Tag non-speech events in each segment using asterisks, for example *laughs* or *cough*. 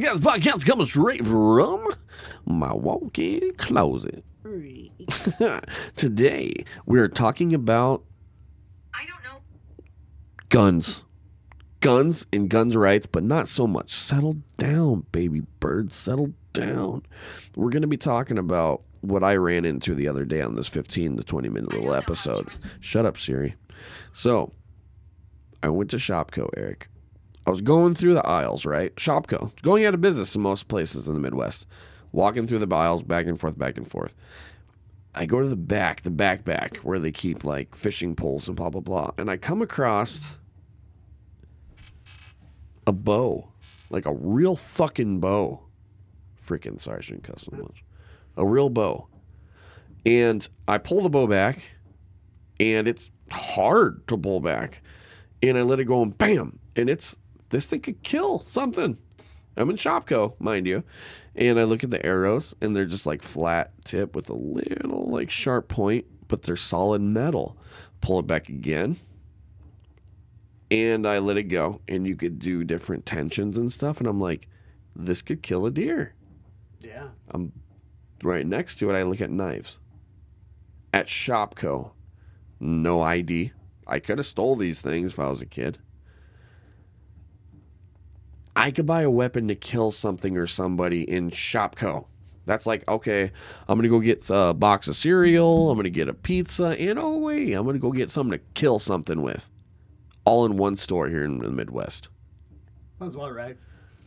podcast, podcast coming straight from my walk-in closet. *laughs* Today we're talking about I don't know. guns, guns and guns rights, but not so much. Settle down, baby bird. Settle down. We're gonna be talking about what I ran into the other day on this 15 to 20 minute little don't know how episodes. Shut up, Siri. So, I went to Shopko, Eric. I was going through the aisles, right? Shopko, going out of business in most places in the Midwest. Walking through the aisles, back and forth, back and forth. I go to the back, the back back, where they keep like fishing poles and blah blah blah, and I come across a bow, like a real fucking bow. Freaking sorry, I shouldn't cuss so much. A real bow, and I pull the bow back, and it's hard to pull back, and I let it go and bam, and it's this thing could kill something. I'm in Shopko, mind you. And I look at the arrows and they're just like flat tip with a little like sharp point, but they're solid metal. Pull it back again. And I let it go. And you could do different tensions and stuff. And I'm like, this could kill a deer. Yeah. I'm right next to it. I look at knives. At Shopko, no ID. I could have stole these things if I was a kid. I could buy a weapon to kill something or somebody in Shopko. That's like, okay, I'm gonna go get a box of cereal, I'm gonna get a pizza, and oh wait, I'm gonna go get something to kill something with. All in one store here in the Midwest. That's all right.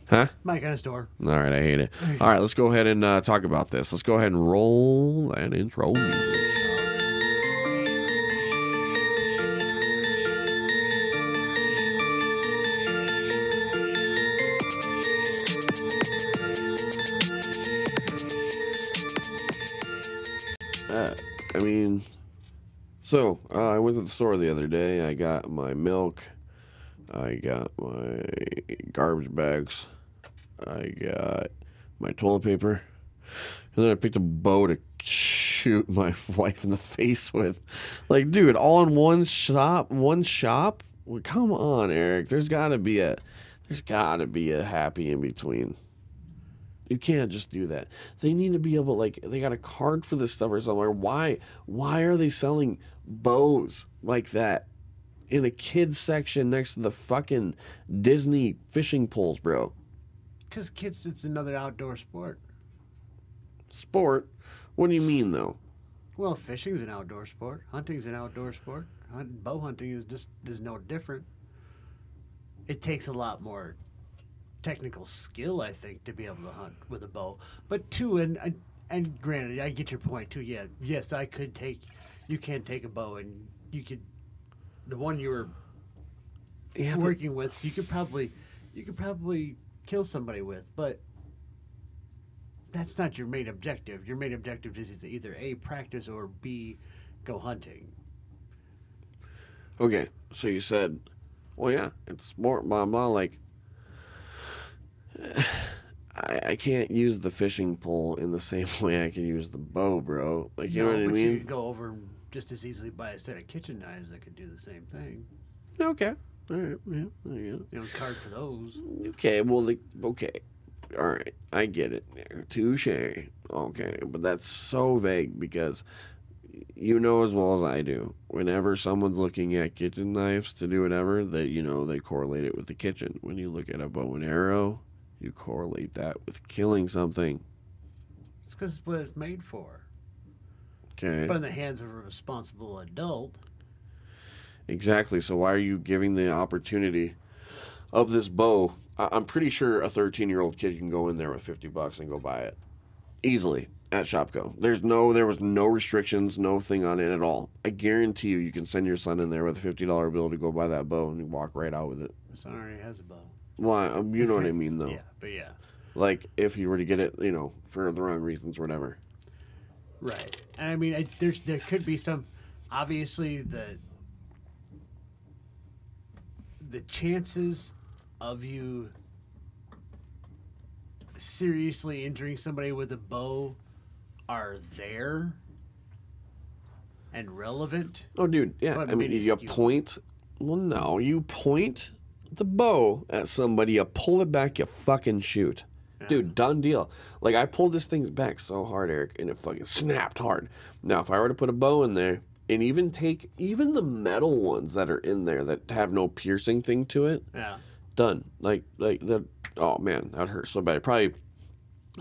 Huh? My kind of store. All right, I hate it. All right, let's go ahead and uh, talk about this. Let's go ahead and roll that intro. I mean, so uh, I went to the store the other day. I got my milk. I got my garbage bags. I got my toilet paper. And then I picked a bow to shoot *laughs* my wife in the face with. Like, dude, all in one shop, one shop? Well, come on, Eric. There's got to be a there's got to be a happy in between. You can't just do that. They need to be able like they got a card for this stuff or somewhere. Why why are they selling bows like that in a kids section next to the fucking Disney fishing poles, bro? Because kids, it's another outdoor sport. Sport? What do you mean though? Well, fishing's an outdoor sport. Hunting's an outdoor sport. Hunt, bow hunting is just is no different. It takes a lot more technical skill, I think, to be able to hunt with a bow. But two, and and, and granted, I get your point too. Yeah, yes, I could take. You can take a bow, and you could. The one you were Yeah, but- working with, you could probably, you could probably kill somebody with, but that's not your main objective. Your main objective is to either a practice or b go hunting. Okay, so you said, well, yeah, it's more blah blah. Like, *sighs* I, I can't use the fishing pole in the *laughs* same way I can use the bow, bro. Like, you know what I but you mean? could go over and just as easily buy a set of kitchen knives that could do the same thing. Okay, all right, yeah, yeah. You know, card for those. Okay, well, the, okay, all right, I get it. Touche. Okay, but that's so vague because you know as well as I do. Whenever someone's looking at kitchen knives to do whatever, that you know they correlate it with the kitchen. When you look at a bow and arrow, you correlate that with killing something. It's because it's what it's made for. Okay, But in the hands of a responsible adult, exactly. So why are you giving the opportunity of this bow? I- I'm pretty sure a 13 year old kid can go in there with 50 bucks and go buy it easily at Shopko. There's no, there was no restrictions, no thing on it at all. I guarantee you, you can send your son in there with a fifty dollar bill to go buy that bow and walk right out with it. my son already has a bow. Well, um, you know what I mean, though. Yeah, but yeah, Like if he were to get it, you know, for the wrong reasons or whatever. right. And I mean, I, there's there could be some. Obviously, the the chances of you seriously injuring somebody with a bow are there and relevant. Oh, dude, yeah. But I mean, you point. Well, no, you point the bow at somebody, you pull it back, you fucking shoot. Dude, done deal. Like I pulled this thing back so hard, Eric, and it fucking snapped hard. Now, if I were to put a bow in there and even take even the metal ones that are in there that have no piercing thing to it, Yeah. done. Like like that. Oh man, that hurt so bad. It'd probably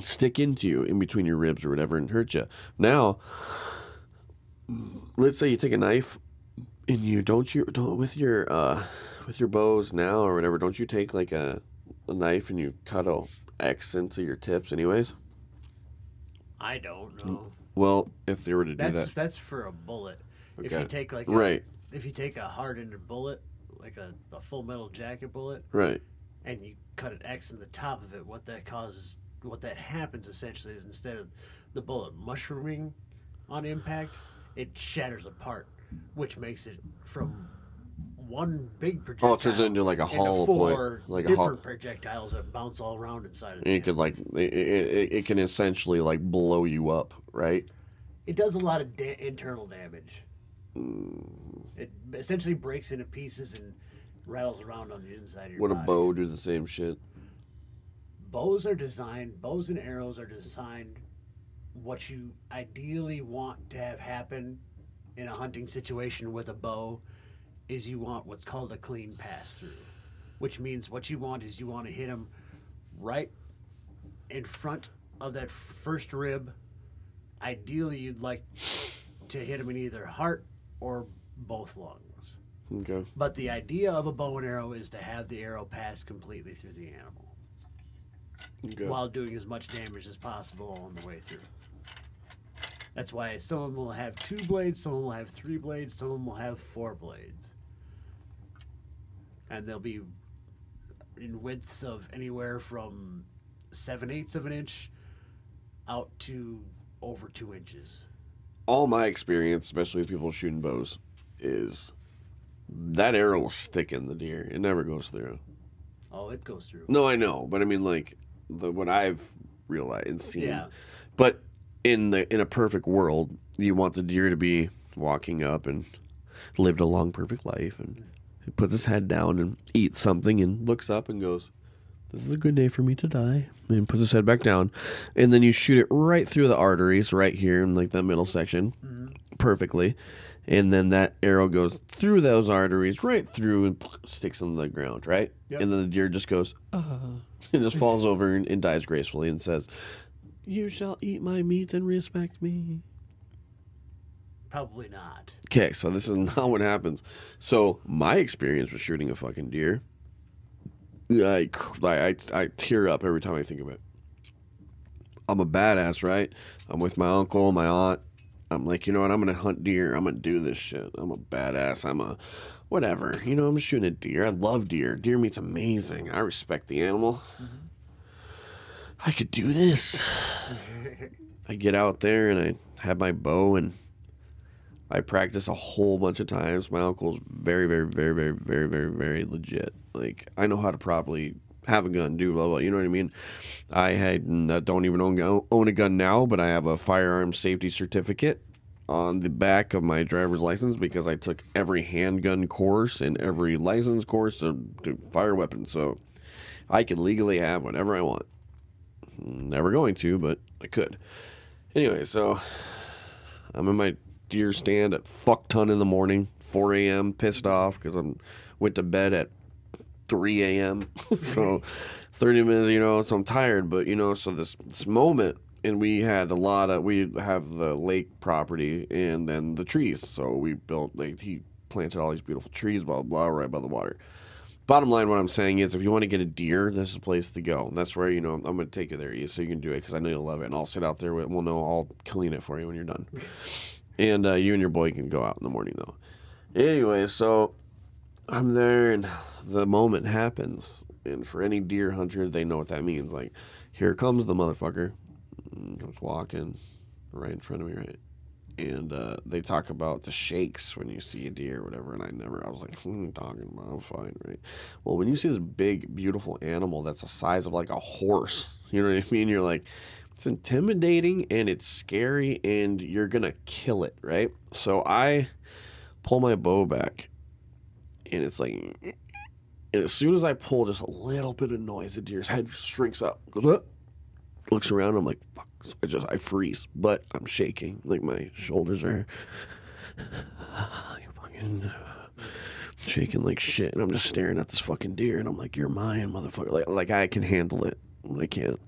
stick into you in between your ribs or whatever and hurt you. Now, let's say you take a knife and you don't you don't with your uh with your bows now or whatever. Don't you take like a a knife and you cut a X into your tips, anyways? I don't know. Mm, well, if they were to do That's that, that's for a bullet. If you take like a, right, if you take a hardened bullet, like a, a full metal jacket bullet, right. and you cut an X in the top of it, what that causes, what that happens essentially is instead of the bullet mushrooming on impact, it shatters apart, which makes it from one big projectile. Oh, it turns into like a hollow point, four like a different hollow. projectiles that bounce all around inside of And it. it could like it, it, it can essentially like blow you up, right? It does a lot of da- internal damage. Mm. It essentially breaks into pieces and rattles around on the inside of your Would a bow do the same shit? bows are designed bows and arrows are designed what you ideally want to have happen in a hunting situation with a bow is you want what's called a clean pass through which means what you want is you want to hit them right in front of that first rib ideally you'd like to hit them in either heart or both lungs Okay. but the idea of a bow and arrow is to have the arrow pass completely through the animal Okay. while doing as much damage as possible on the way through. That's why some of them will have two blades, some of them will have three blades, some of them will have four blades. And they'll be in widths of anywhere from seven eighths of an inch out to over two inches. All my experience, especially with people shooting bows, is that arrow will stick in the deer. It never goes through. Oh, it goes through. No, I know, but I mean like the what I've realized and seen. Yeah. But in the in a perfect world, you want the deer to be walking up and lived a long perfect life and he puts his head down and eats something and looks up and goes, This is a good day for me to die. And puts his head back down. And then you shoot it right through the arteries right here in like that middle section. Perfectly. And then that arrow goes through those arteries, right through, and sticks on the ground, right? Yep. And then the deer just goes, ah, *laughs* and just falls over and, and dies gracefully and says, You shall eat my meat and respect me. Probably not. Okay, so this is *laughs* not what happens. So my experience with shooting a fucking deer, I I I, I tear up every time I think of it. I'm a badass, right? I'm with my uncle, my aunt. I'm like, you know what? I'm gonna hunt deer. I'm gonna do this shit. I'm a badass. I'm a whatever. You know, I'm shooting a deer. I love deer. Deer meat's amazing. I respect the animal. Mm-hmm. I could do this. *laughs* I get out there and I have my bow and I practice a whole bunch of times. My uncle's very, very, very, very, very, very, very legit. Like I know how to properly have a gun, do blah blah. You know what I mean? I had don't even own own a gun now, but I have a firearm safety certificate on the back of my driver's license because I took every handgun course and every license course to do fire weapons. So I can legally have whatever I want. Never going to, but I could. Anyway, so I'm in my deer stand at fuck ton in the morning, 4 a.m. Pissed off because I'm went to bed at 3 a.m. *laughs* so 30 minutes, you know. So I'm tired, but you know, so this this moment, and we had a lot of we have the lake property and then the trees. So we built like he planted all these beautiful trees, blah blah, right by the water. Bottom line, what I'm saying is, if you want to get a deer, this is a place to go. That's where you know I'm going to take you there, so you can do it because I know you'll love it, and I'll sit out there. With, well, no, I'll clean it for you when you're done. And uh, you and your boy can go out in the morning though. Anyway, so I'm there and the moment happens. And for any deer hunter, they know what that means. Like, here comes the motherfucker. Comes walking right in front of me, right? And uh, they talk about the shakes when you see a deer or whatever. And I never, I was like, hmm, talking about, I'm fine, right? Well, when you see this big, beautiful animal that's the size of like a horse, you know what I mean? You're like, it's intimidating and it's scary and you're gonna kill it, right? So I pull my bow back and it's like and as soon as I pull just a little bit of noise, the deer's head shrinks up. Goes up. looks around. I'm like, fuck. So I just I freeze, but I'm shaking. Like my shoulders are *sighs* fucking shaking like shit, and I'm just staring at this fucking deer, and I'm like, "You're mine, motherfucker!" Like like I can handle it. I can't,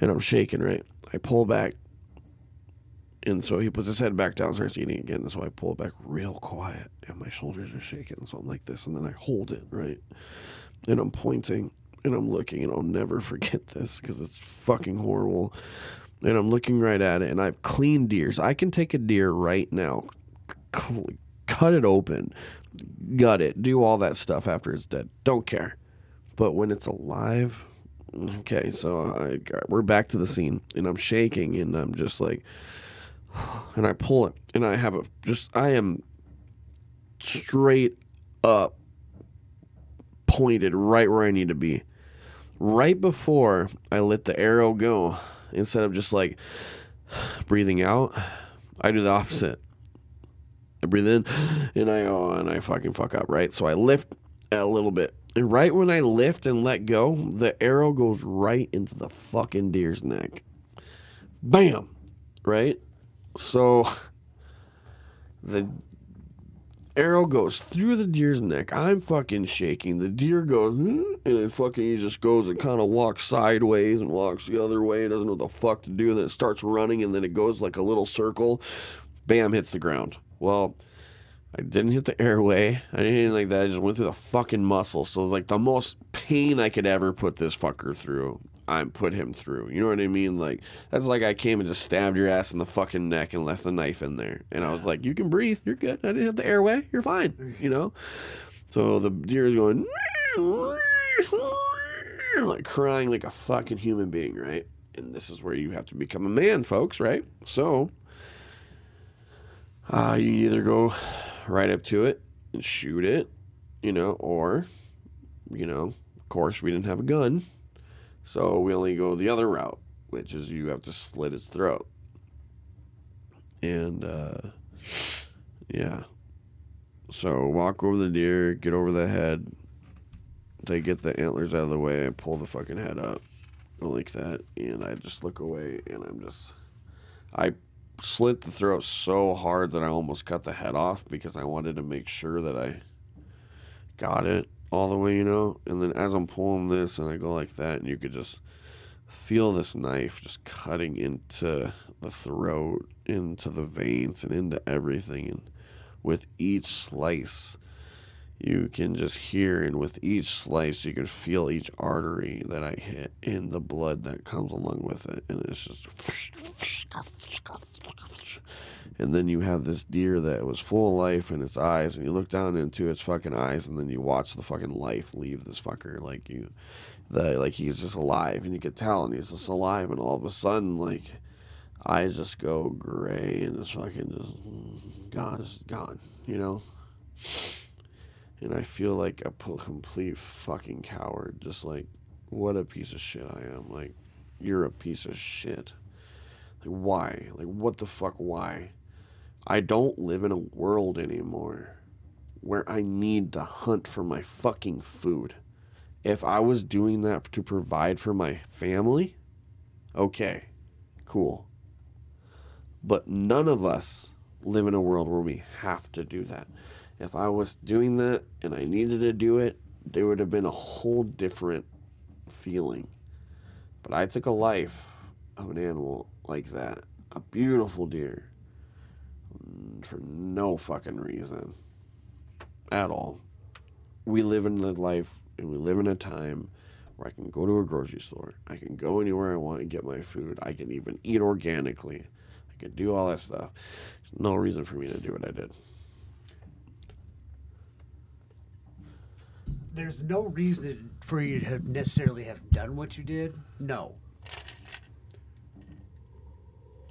and I'm shaking. Right. I pull back, and so he puts his head back down, starts eating again. And so I pull back real quiet, and my shoulders are shaking. So I'm like this, and then I hold it right, and I'm pointing, and I'm looking, and I'll never *laughs* forget this because it's fucking horrible. And I'm looking right at it, and I've cleaned deers. I can take a deer right now, cut it open, gut it, do all that stuff after it's dead. Don't care. But when it's alive, okay. So I, we're back to the scene, and I'm shaking, and I'm just like, *sighs* and I pull it, and I have a just I am straight up pointed right where I need to be. Right before I let the arrow go, instead of just like *sighs* breathing out, I do the opposite. I breathe in and I oh and I fucking fuck up, right? So I lift a little bit. And right when I lift and let go, the arrow goes right into the fucking deer's neck. Bam. Right? So *laughs* the arrow goes through the deer's neck. I'm fucking shaking. The deer goes, "Hmm," and it fucking he just goes and kind of walks sideways and walks the other way. Doesn't know what the fuck to do. Then it starts running, and then it goes like a little circle. Bam, hits the ground. Well, I didn't hit the airway. I didn't anything like that. I just went through the fucking muscle. So it was like the most pain I could ever put this fucker through. I put him through. You know what I mean? Like that's like I came and just stabbed your ass in the fucking neck and left the knife in there. And I was like, "You can breathe. You're good. I didn't hit the airway. You're fine." You know. So the deer is going *laughs* like crying like a fucking human being, right? And this is where you have to become a man, folks, right? So uh, you either go right up to it and shoot it, you know, or, you know, of course, we didn't have a gun. So we only go the other route, which is you have to slit its throat. And, uh, yeah. So walk over the deer, get over the head. They get the antlers out of the way. I pull the fucking head up like that. And I just look away and I'm just. I slit the throat so hard that I almost cut the head off because I wanted to make sure that I got it all the way, you know. And then as I'm pulling this and I go like that, and you could just feel this knife just cutting into the throat, into the veins, and into everything. And with each slice, you can just hear, and with each slice, you can feel each artery that I hit in the blood that comes along with it. And it's just. And then you have this deer that was full of life in its eyes, and you look down into its fucking eyes, and then you watch the fucking life leave this fucker. Like you, the like he's just alive, and you could tell, and he's just alive, and all of a sudden, like eyes just go gray, and it's fucking just gone, is gone, you know and I feel like a complete fucking coward. Just like, what a piece of shit I am. Like, you're a piece of shit. Like, why? Like, what the fuck? Why? I don't live in a world anymore where I need to hunt for my fucking food. If I was doing that to provide for my family, okay, cool. But none of us live in a world where we have to do that if I was doing that and I needed to do it, there would have been a whole different feeling. But I took a life of an animal like that, a beautiful deer, mm, for no fucking reason at all. We live in a life and we live in a time where I can go to a grocery store. I can go anywhere I want and get my food. I can even eat organically. I can do all that stuff. There's no reason for me to do what I did. There's no reason for you to have necessarily have done what you did. No.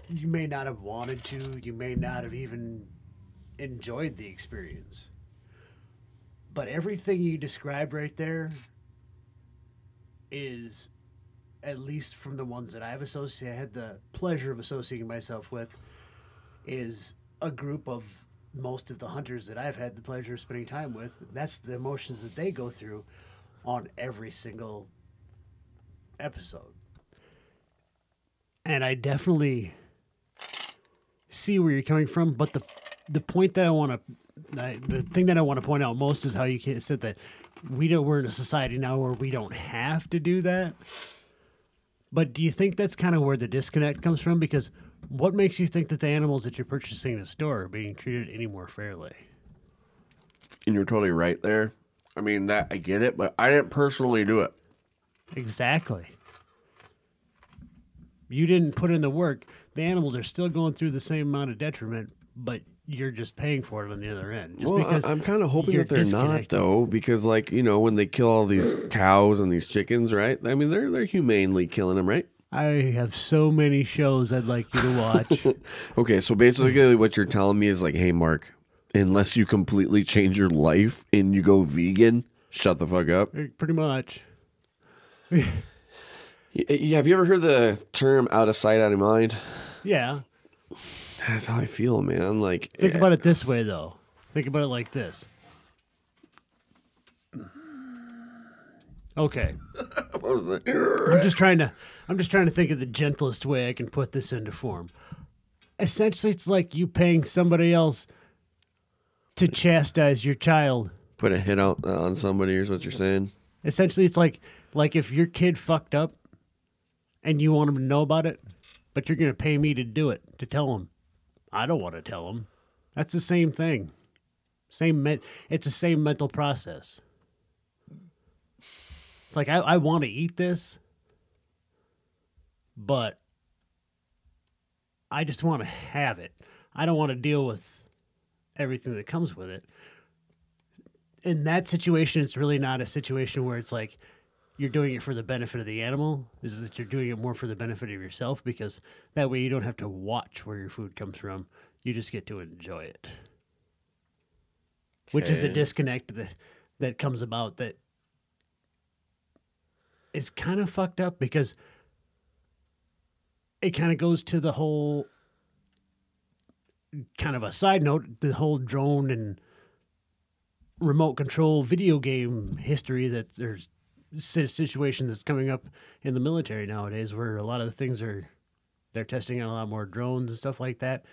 You may not have wanted to. You may not have even enjoyed the experience. But everything you described right there is, at least from the ones that I've associated, I had the pleasure of associating myself with, is a group of most of the hunters that I've had the pleasure of spending time with, that's the emotions that they go through on every single episode. and I definitely see where you're coming from. But the the point that I want to, the thing that I want to point out most is how you can said that we don't. We're in a society now where we don't have to do that. But do you think that's kind of where the disconnect comes from? Because what makes you think that the animals that you're purchasing in the store are being treated any more fairly? And you're totally right there. I mean that I get it, but I didn't personally do it. Exactly. You didn't put in the work. The animals are still going through the same amount of detriment, but you're just paying for it on the other end. Just well, because I, am kind of hoping that they're not though, because like you know when they kill all these cows and these chickens, right? I mean they're they're humanely killing them, right? I have so many shows I'd like you to watch. *laughs* Okay, so basically what you're telling me is like, hey, Mark, unless you completely change your life and you go vegan, shut the fuck up. Pretty much. Y- y- Have you ever heard the term "out of sight, out of mind"? Yeah. That's how I feel, man. Like, Think eh, about it this way, though. Think about it like this. Okay. *laughs* what was? I'm just trying to I'm just trying to think of the gentlest way I can put this into form. Essentially it's like you paying somebody else to chastise your child. Put a hit out uh, on somebody. Is what you're saying? Essentially it's like like if your kid fucked up and you want him to know about it, but you're going to pay me to do it, to tell him. I don't want to tell him. That's the same thing. Same men- it's the same mental process. It's like I, I want to eat this, but I just want to have it. I don't want to deal with everything that comes with it. In that situation, it's really not a situation where it's like you're doing it for the benefit of the animal. Is that you're doing it more for the benefit of yourself because that way you don't have to watch where your food comes from. You just get to enjoy it. Which is a disconnect that that comes about that is kind of fucked up because it kind of goes to the whole kind of a side note the whole drone and remote control video game history that there's si- situation that's coming up in the military nowadays where a lot of the things are they're testing out a lot more drones and stuff like that.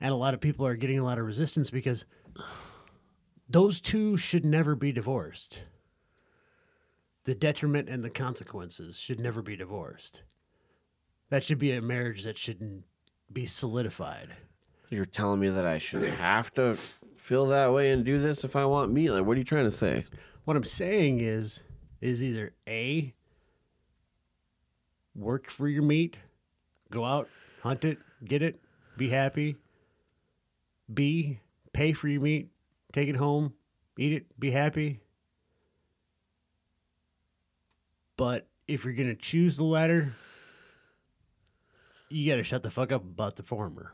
And a lot of people are getting a lot of resistance because those two should never be divorced the detriment and the consequences should never be divorced that should be a marriage that shouldn't be solidified You're telling me that I should have to feel that way and do this if I want meat? Like, what are you trying to say? What I'm saying is, is either A, work for your meat, go out, hunt it, get it, be happy. B, pay for your meat, take it home, eat it, be happy. But if you're to choose the latter, you got to shut the fuck up about the former.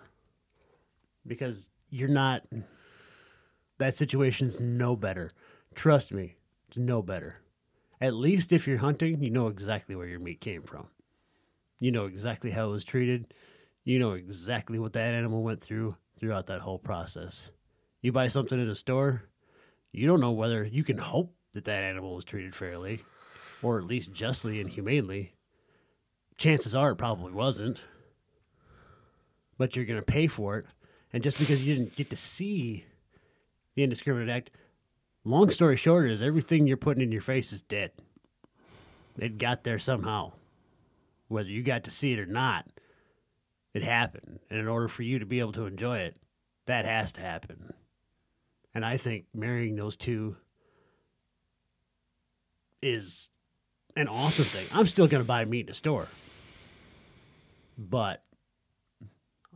Because you're not, that situation's no better. Trust me, it's no better. At least if you're hunting, you know exactly where your meat came from. You know exactly how it was treated. You know exactly what that animal went through throughout that whole process. You buy something at a store, you don't know whether you can hope that that animal was treated fairly or at least justly and humanely. Chances are it probably wasn't. But you're going to pay for it. And just because you didn't get to see the indiscriminate act, long story short is everything you're putting in your face is dead. It got there somehow. Whether you got to see it or not, it happened. And in order for you to be able to enjoy it, that has to happen. And I think marrying those two is an awesome thing. I'm still going to buy meat in a store. But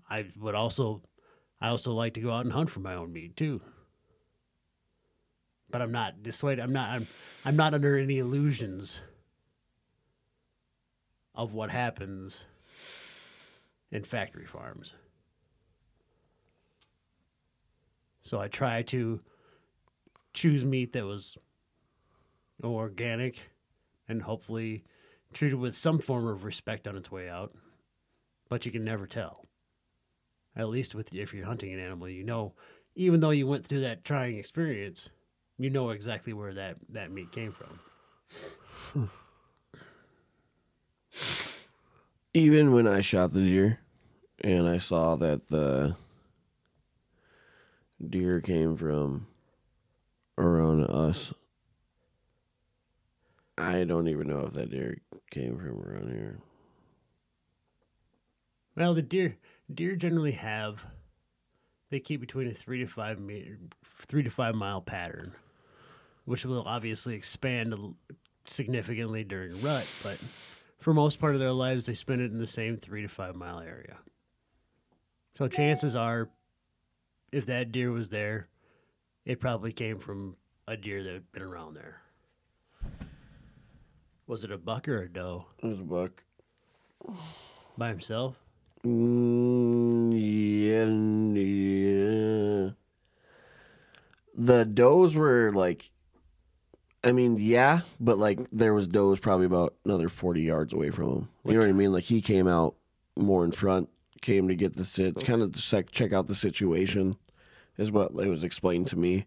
I would also I also like to go out and hunt for my own meat too. But I'm not dissuaded. I'm not. I'm. I'm not under any illusions of what happens in factory farms. So I try to choose meat that was organic and hopefully treated with some form of respect on its way out. But you can never tell. At least with if you're hunting an animal, you know, even though you went through that trying experience, you know exactly where that, that meat came from. even when I shot the deer and I saw that the deer came from around us, I don't even know if that deer came from around here. Well, the deer deer generally have they keep between a three to five meter, three to five mile pattern, which will obviously expand significantly during rut. But for most part of their lives, they spend it in the same three to five mile area. So chances are, if that deer was there, it probably came from a deer that had been around there. Was it a buck or a doe It was a buck. by himself? Mm, yeah, yeah. The does were like, I mean, yeah, but like there was does probably about another forty yards away from him. You know what I mean? Like he came out more in front, came to get the sit, kind of to sec- check out the situation, is what it was explained to me.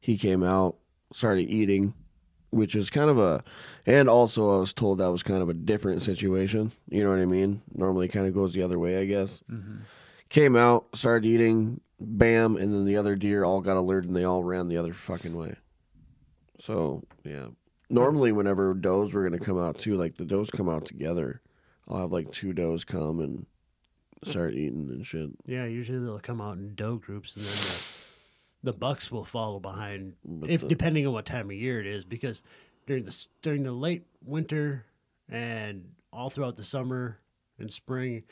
He came out, started eating, which is kind of a, and also I was told that was kind of a different situation. You know what I mean? Normally, kind of goes the other way, I guess. Mm-hmm. Came out, started eating, bam, and then the other deer all got alerted and they all ran the other fucking way. So yeah, normally whenever does were gonna come out too, like the does come out together, I'll have like two does come and start eating and shit. Yeah, usually they'll come out in doe groups, and then the, the bucks will follow behind, But if the- depending on what time of year it is. Because during the during the late winter and all throughout the summer and spring,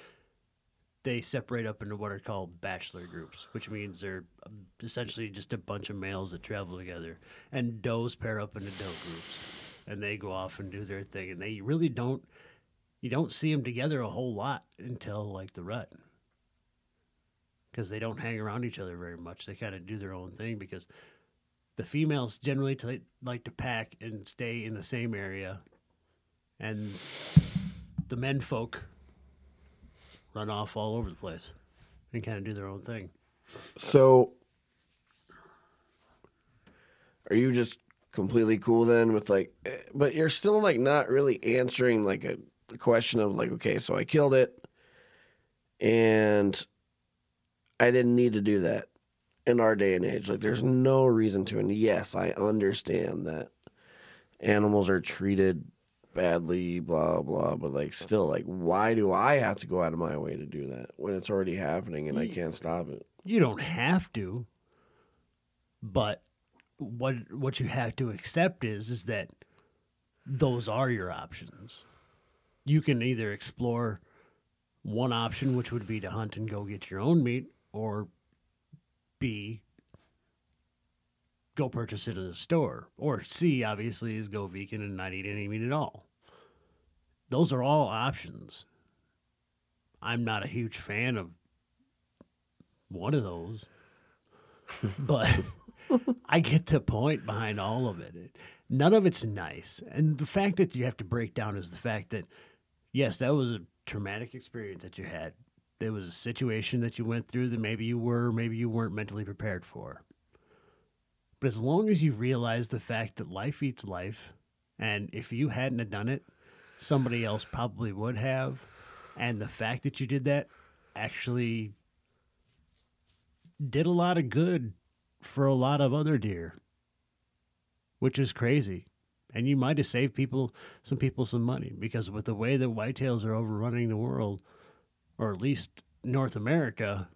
they separate up into what are called bachelor groups, which means they're um, essentially just a bunch of males that travel together, and does pair up into doe groups, and they go off and do their thing, and they really don't. You don't see them together a whole lot until like the rut because they don't hang around each other very much. They kind of do their own thing because the females generally t- like to pack and stay in the same area, and the men folk run off all over the place and kind of do their own thing. So, are you just completely cool then with like, eh, but you're still like not really answering like a, a question of like, okay, so I killed it and I didn't need to do that in our day and age. Like, there's no reason to. And yes, I understand that animals are treated badly, blah, blah, but like, still, like, why do I have to go out of my way to do that when it's already happening and I can't stop it? You don't have to, but what what you have to accept is is that those are your options. You can either explore one option, which would be to hunt and go get your own meat, or B, go purchase it at a store. Or C, obviously, is go vegan and not eat any meat at all. Those are all options. I'm not a huge fan of one of those, *laughs* but I get the point behind all of it. None of it's nice. And the fact that you have to break down is the fact that, yes, that was a traumatic experience that you had. There was a situation that you went through that maybe you were, maybe you weren't mentally prepared for. But as long as you realize the fact that life eats life, and if you hadn't have done it, somebody else probably would have, and the fact that you did that actually did a lot of good for a lot of other deer, which is crazy. And you might have saved people, some people, some money because with the way that whitetails are overrunning the world, or at least North America,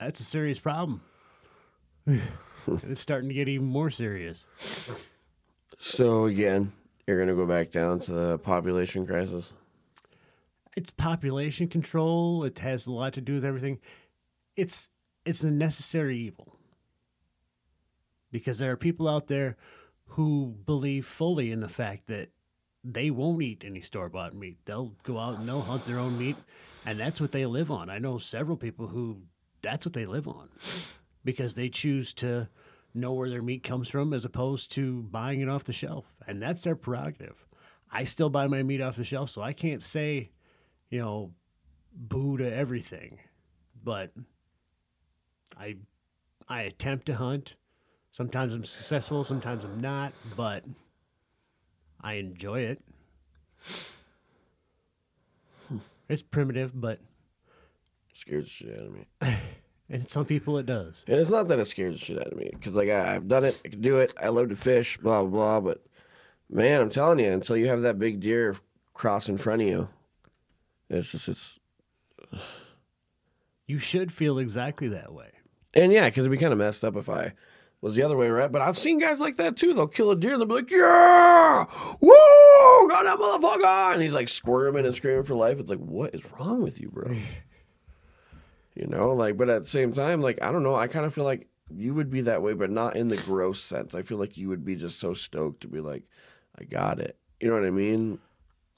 that's a serious problem. *sighs* and it's starting to get even more serious. So again, you're gonna go back down to the population crisis. it's population control. It has a lot to do with everything. It's it's a necessary evil because there are people out there who believe fully in the fact that they won't eat any store bought meat. They'll go out and they'll hunt their own meat, and that's what they live on. I know several people who that's what they live on because they choose to know where their meat comes from as opposed to buying it off the shelf, and that's their prerogative. I still buy my meat off the shelf, so I can't say you know, boo to everything. But I I attempt to hunt. Sometimes I'm successful, sometimes I'm not, but I enjoy it. It's primitive, but Scares the shit out of me. *laughs* and some people it does. And it's not that it scares the shit out of me because like I, I've done it, I can do it. I love to fish, blah blah blah. But man, I'm telling you, until you have that big deer cross in front of you, it's just it's You should feel exactly that way. and yeah, because it'd be kind of messed up if I was the other way around. But I've seen guys like that too. They'll kill a deer and they'll be like, yeah, woo, got that motherfucker, and he's like squirming and screaming for life. It's like, what is wrong with you, bro? *laughs* you know, like, but at the same time, like, I don't know. I kind of feel like you would be that way, but not in the gross sense. I feel like you would be just so stoked to be like, I got it. You know what I mean?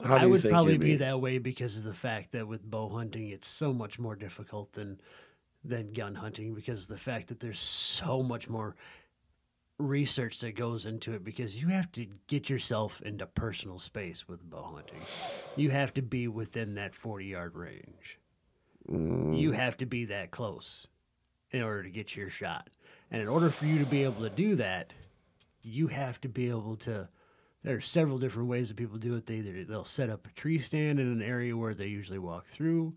How do I would probably you'd be that way because of the fact that with bow hunting, it's so much more difficult than than gun hunting because of the fact that there's so much more research that goes into it because you have to get yourself into personal space with bow hunting. You have to be within that 40 yard range. Mm, You have to be that close in order to get your shot. And in order for you to be able to do that, you have to be able to. There are several different ways that people do it. They either they'll set up a tree stand in an area where they usually walk through.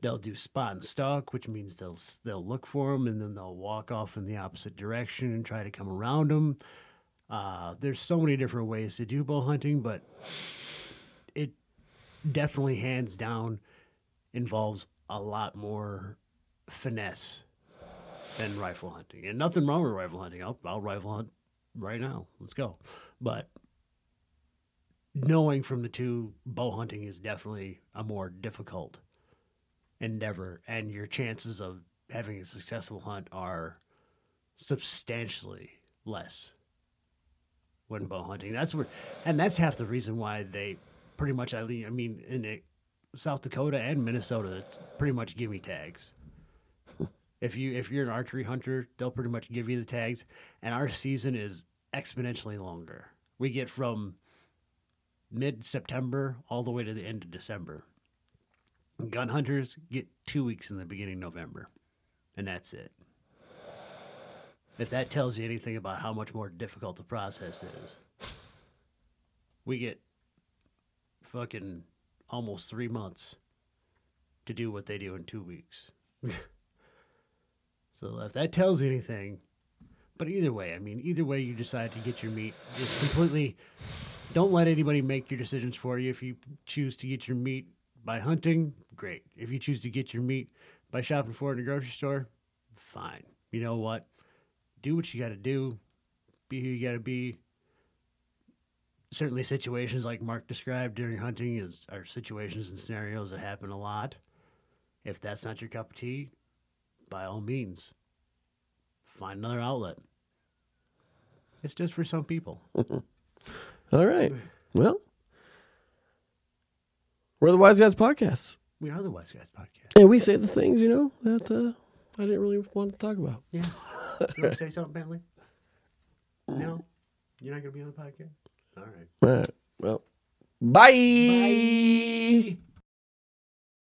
They'll do spot and stalk, which means they'll they'll look for them and then they'll walk off in the opposite direction and try to come around them. Uh, there's so many different ways to do bow hunting, but it definitely hands down involves a lot more finesse than rifle hunting. And nothing wrong with rifle hunting. I'll, I'll rifle hunt right now. Let's go. But knowing from the two, bow hunting is definitely a more difficult endeavor, and your chances of having a successful hunt are substantially less when bow hunting. That's where, and that's half the reason why they pretty much. I mean, in South Dakota and Minnesota, it's pretty much gimme tags. *laughs* if you if you're an archery hunter, they'll pretty much give you the tags, and our season is exponentially longer. We get from mid September all the way to the end of December. Gun hunters get two weeks in the beginning of November, and that's it. If that tells you anything about how much more difficult the process is, we get fucking almost three months to do what they do in two weeks. *laughs* so if that tells you anything, but either way, I mean, either way you decide to get your meat, it's completely. Don't let anybody make your decisions for you. If you choose to get your meat by hunting, great. If you choose to get your meat by shopping for it in a grocery store, fine. You know what? Do what you got to do. Be who you got to be. Certainly, situations like Mark described during hunting is are situations and scenarios that happen a lot. If that's not your cup of tea, by all means, find another outlet. It's just for some people. *laughs* All right. Well, we're the Wise Guys podcast. We are the Wise Guys podcast. And we say the things, you know, that uh, I didn't really want to talk about. Yeah. You want to say something, Bentley? No? You're not going to be on the podcast? All right. All right. Well, bye. Bye.